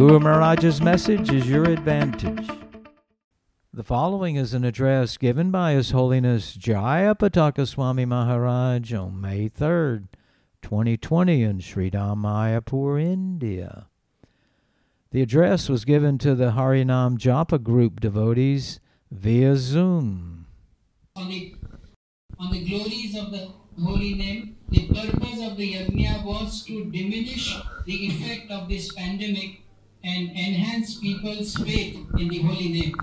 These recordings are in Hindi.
Guru Maharaj's message is your advantage. The following is an address given by His Holiness Jayapataka Swami Maharaj on May 3rd, 2020 in Sridham Mayapur, India. The address was given to the Harinam Japa group devotees via Zoom. on the on the glories of the holy name. The purpose of the yajna was to diminish the effect of this pandemic and enhance people's faith in the holy name.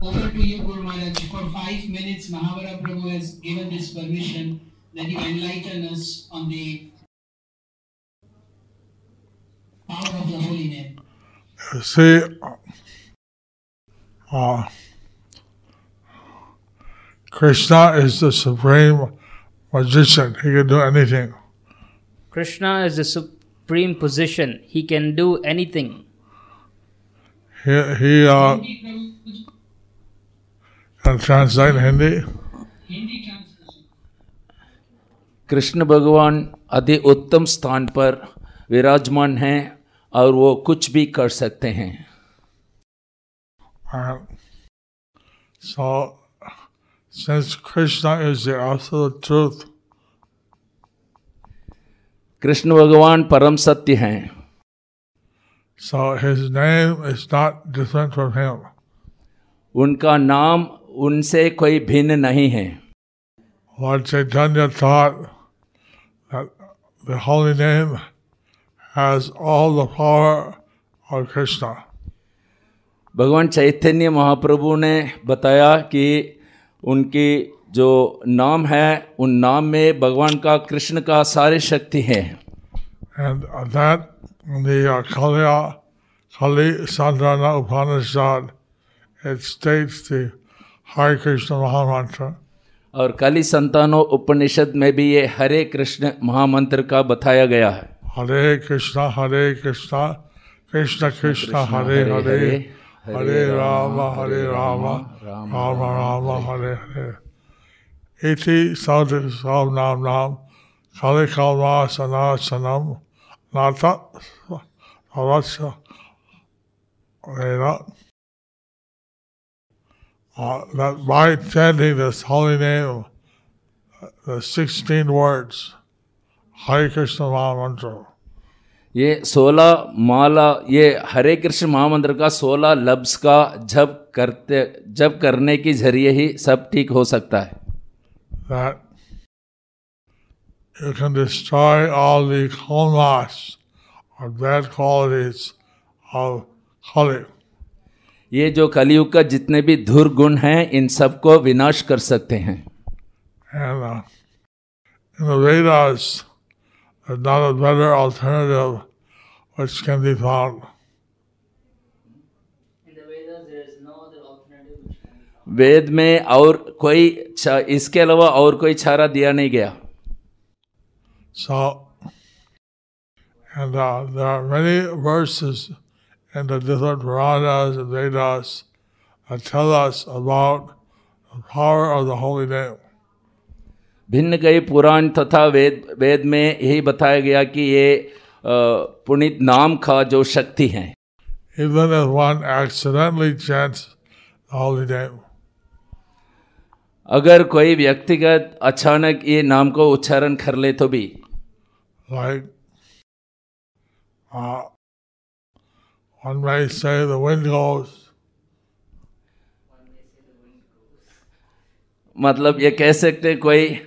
Over to you, Guru Maharaj. For five minutes, Mahavara Prabhu has given this permission that you enlighten us on the power of the holy name. You see, uh, Krishna is the supreme magician. He can do anything. Krishna is the supreme position. He can do anything. he uh, translate Hindi. Krishna भगवान अति उत्तम स्थान पर विराजमान हैं और वो कुछ भी कर सकते हैं। कृष्ण भगवान परम सत्य हैं। So his name is not different from him. उनका नाम उनसे कोई भिन्न नहीं है Lord Chaitanya taught that the holy name has all the power of Krishna. भगवान चैतन्य महाप्रभु ने बताया कि उनकी जो नाम है उन नाम में भगवान का कृष्ण का सारी शक्ति है And uh, that Kali, Kali Upanishad, it states the Hare Krishna Mahamantra. और काली संतानों उपनिषद में भी ये हरे कृष्ण महामंत्र का बताया गया है। हरे कृष्णा हरे कृष्णा कृष्ण कृष्ण हरे हरे हरे राम हरे राम राम राम हरे हरे। इति सौ नाम नाम काली कामा सना सनम Nata, Avatsa, Veda. Uh, that by chanting this holy name, uh, the 16 words, Hare Krishna Mahamantra, ये सोलह माला ये हरे कृष्ण महामंत्र का सोलह लफ्ज का जब करते जब करने के ज़रिए ही सब ठीक हो सकता है that you can destroy all the kalmas or bad qualities of Kali. ये जो कलयुग का जितने भी धुर गुण हैं इन सबको विनाश कर सकते हैं And uh, in the Vedas, there's not a better alternative which can be found. वेद में और कोई इसके अलावा और कोई चारा दिया नहीं गया So, and uh, there are many verses in the different Puranas and Vedas that tell us about the power of the holy name. भिन्न कई पुराण तथा वेद वेद में यही बताया गया कि ये अ, पुनीत नाम का जो शक्ति है Even if one accidentally chants the holy name, अगर कोई व्यक्तिगत अचानक ये नाम को उच्चारण कर ले तो भी like uh, one may say the wind goes, मतलब ये कह सकते हैं, कोई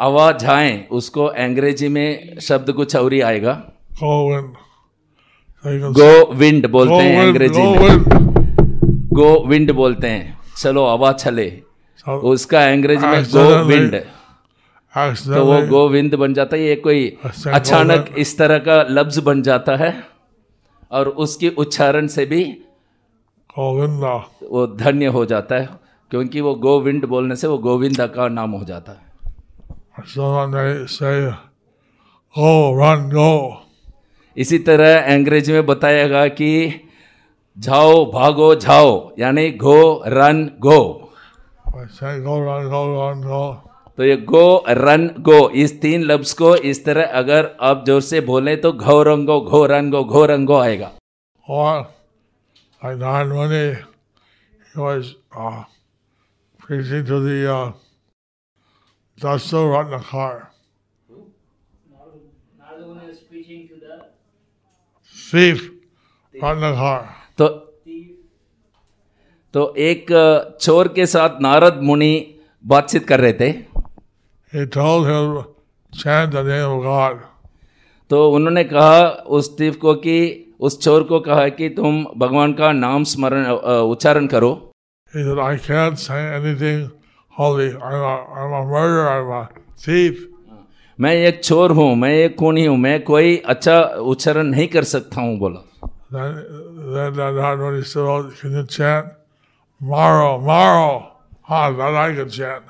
आवाज़ आए उसको अंग्रेज़ी में शब्द कुछ और ही आएगा। गो विंड बोलते हैं अंग्रेज़ी में। wind. गो विंड बोलते हैं। चलो हवा चले। So उसका अंग्रेज़ी में गो विंड तो वो गोविंद बन जाता है ये कोई अचानक इस तरह का लफ्ज बन जाता है और उसकी उच्चारण से भी Govinda. वो धन्य हो जाता है क्योंकि वो गोविंद बोलने से वो गोविंदा का नाम हो जाता है go, run, go, इसी तरह अंग्रेज़ी में बताएगा कि जाओ भागो जाओ यानी go run go go, run, go, run, go. तो ये गो रन गो इस तीन लफ्ज को इस तरह अगर आप ज़ोर से बोले तो घो रंगो घो रन गो घो रंगो आएगा। Or, like Narad Muni, he was uh, preaching to the uh, Dasu Ratnakar, thief Ratnakar. तो तो एक चोर के साथ नारद मुनि बातचीत कर रहे थे। He told him, chant the name of God. तो उन्होंने कहा उस तीफ को कि उस चोर को कहा कि तुम भगवान का नाम स्मरण उच्चारण करो He said, I can't say anything holy. I'm a, I'm a murderer, I'm a thief. मैं एक चोर हूँ मैं एक खूनी हूँ मैं कोई अच्छा उच्चारण नहीं कर सकता हूँ बोला Then, then the Narad Muni said, oh, can you chant? Maro, Maro. Ah, that I can chant.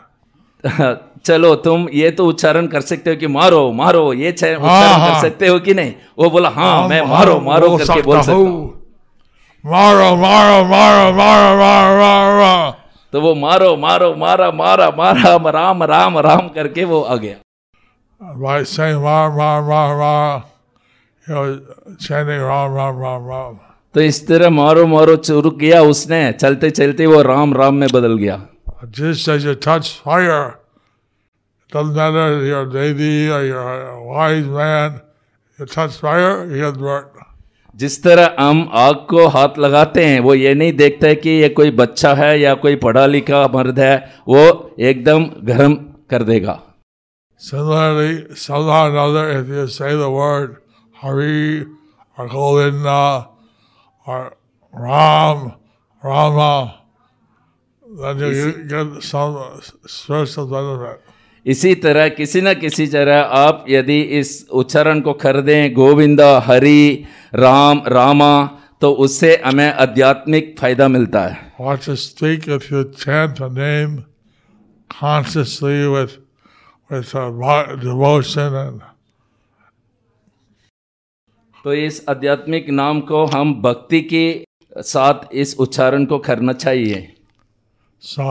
चलो तुम ये तो उच्चारण कर सकते हो कि मारो मारो ये चाहे उच्चारण कर हाँ। सकते हो कि नहीं वो बोला हाँ मैं मारो मारो बोल करके बोल सकता सकता हूँ हूँ। Maro, Maro, Maro, Maro, Maro, Maro, Maro. तो वो मारो मारो मारा मारा मारा राम राम राम करके वो आ गया By saying Maro, Maro, Maro, Maro, he was chanting Ram, Ram, Ram, Ram. तो इस तरह मारो मारो शुरू किया उसने चलते चलते वो राम राम में बदल गया Just as you touch fire, doesn't matter if you're a or you're a wise man, you touch fire, you get burnt. जिस तरह हम आग को हाथ लगाते हैं वो ये नहीं देखता है कि ये कोई बच्चा है या कोई पढ़ा लिखा मर्द है वो एकदम गर्म कर देगा Similarly, somehow or another, if you say the word Hari or Govinda or Ram, Rama, then you get some spiritual benefit. इसी तरह किसी न किसी तरह आप यदि इस उच्चारण को कर दें गोविंदा हरि राम रामा तो उससे हमें आध्यात्मिक फ़ायदा मिलता है। What to speak if you chant the name consciously with with devotion and तो इस आध्यात्मिक नाम को हम भक्ति के साथ इस उच्चारण को करना चाहिए। So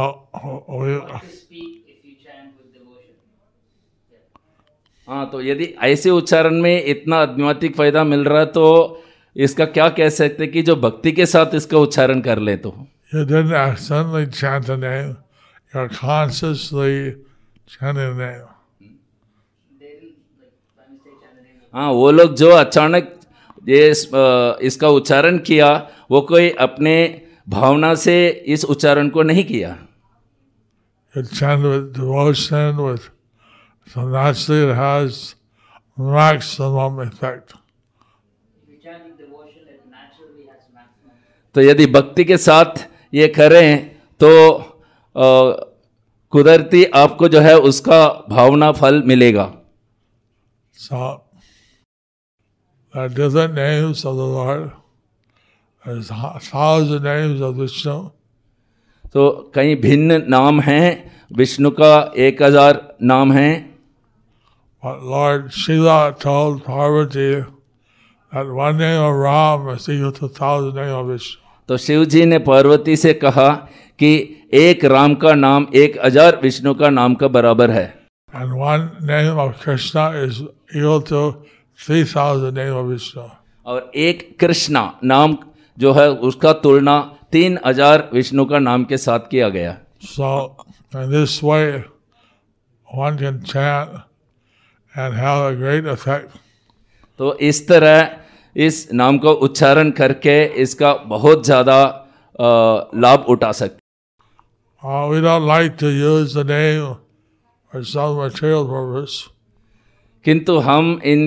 we, हाँ तो यदि ऐसे उच्चारण में इतना आध्यात्मिक फ़ायदा मिल रहा है तो इसका क्या कह सकते कि जो भक्ति के साथ इसका उच्चारण कर ले तो? You didn't accidentally chant the name, you're consciously chanting the name. हाँ वो लोग जो अचानक ये इसका उच्चारण किया वो कोई अपने भावना से इस उच्चारण को नहीं किया? With devotion, with Sannyasi has maximum effect. तो यदि भक्ति के साथ ये करें तो कुदरती आपको जो है उसका भावना फल मिलेगा। विष्णु तो कई भिन्न नाम हैं विष्णु का एक हज़ार नाम है But Lord Shiva told Parvati that one name of Ram is equal to a thousand names of Vishnu. तो शिव जी ने पार्वती से कहा कि एक राम का नाम एक हज़ार विष्णु का नाम का बराबर है And one name of Krishna is equal to three thousand names of Vishnu. और एक कृष्णा नाम जो है उसका तुलना तीन हज़ार विष्णु का नाम के साथ किया गया So in this way, one can chant and have a great effect. तो इस तरह इस नाम को उच्चारण करके इसका बहुत ज़्यादा लाभ उठा सकते Uh, we don't like to use the name for some material purpose. किंतु हम इन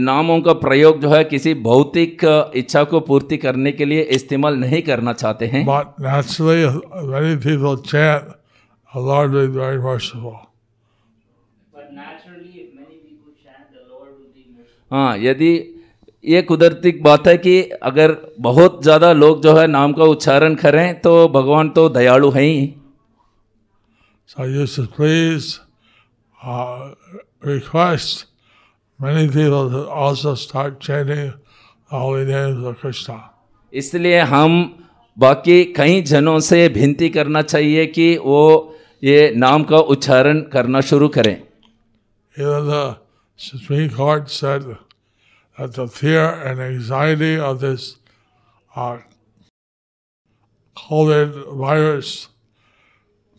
नामों का प्रयोग जो है किसी भौतिक इच्छा को पूर्ति करने के लिए इस्तेमाल नहीं करना चाहते हैं But naturally, many people chant, the Lord will very merciful. हाँ यदि ये कुदरती बात है कि अगर बहुत ज़्यादा लोग जो है नाम का उच्चारण करें तो भगवान तो दयालु हैं ही। So uh, request many people to also start chanting the holy names of Krishna. इसलिए हम बाकी कई जनों से विनती करना चाहिए कि वो ये नाम का उच्चारण करना शुरू करें। Even the Supreme Court said that the fear and anxiety of this uh, COVID virus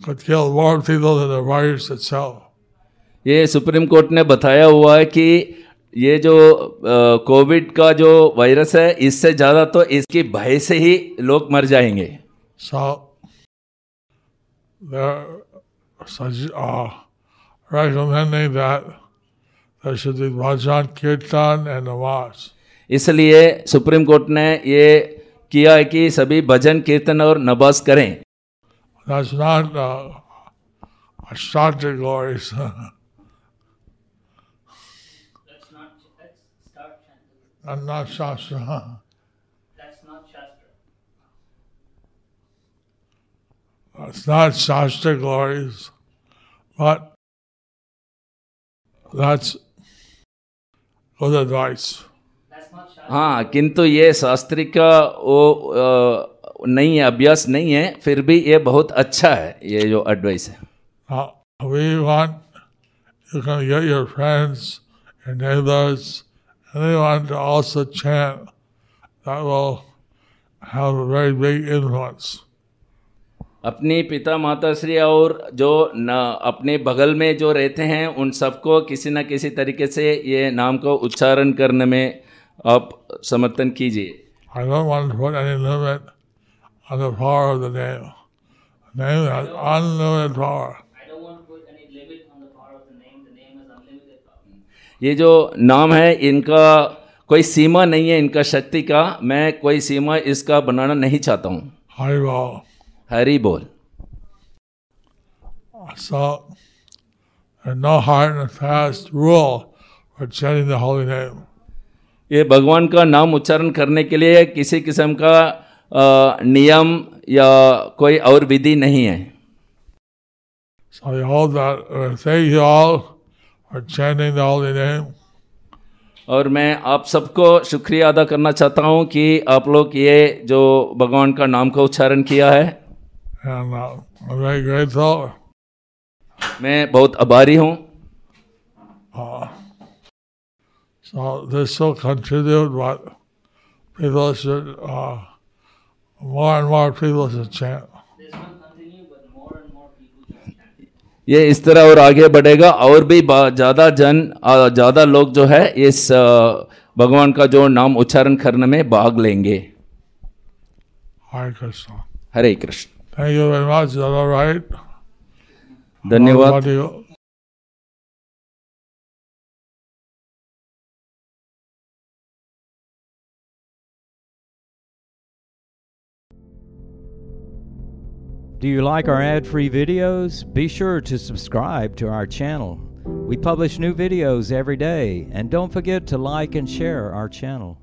could kill more people than the virus itself. ये सुप्रीम कोर्ट ने बताया हुआ है कि ये जो कोविड का जो वायरस है इससे ज़्यादा तो इसकी भय से ही लोग मर जाएँगे So they're such, uh, recommending that there should be bhajan, kirtan, and namaz. इसलिए सुप्रीम कोर्ट ने ये किया है कि सभी भजन कीर्तन और नमाज़ करें That's not uh. That's not. Let's start chanting. I'm not Shastra. That's not Shastra. It's not Shastra glories, but that's good advice. हाँ किंतु ये शास्त्री का वो नहीं है अभ्यास नहीं है फिर भी ये बहुत अच्छा है ये जो एडवाइस है Now, we want you can get your friends, your neighbors, anyone to also chant. That will have a very big influence. अपनी पिता माता श्री और जो न अपने बगल में जो रहते हैं उन सबको किसी न किसी तरीके से ये नाम को उच्चारण करने में आप समर्थन कीजिए। ये जो नाम है इनका कोई सीमा नहीं है इनका शक्ति का। मैं कोई सीमा इसका बनाना नहीं चाहता हूँ। हरि बोल। So no hard and fast rule for chanting the holy name ये भगवान का नाम उच्चारण करने के लिए किसी किस्म का नियम या कोई और विधि नहीं है। सो और मैं आप सबको शुक्रिया अदा करना चाहता हूँ कि आप लोग ये जो भगवान का नाम का उच्चारण किया है मैं बहुत आभारी हूँ। ये इस तरह और आगे बढ़ेगा। और भी ज़्यादा जन ज़्यादा लोग जो है इस भगवान का जो नाम उच्चारण करने में भाग लेंगे। हरे कृष्ण हरे Krishna Thank you very much. Is that all right? धन्यवाद What do you- Do you like our ad free videos? Be sure to subscribe to our channel. We publish new videos every day, and don't forget to like and share our channel.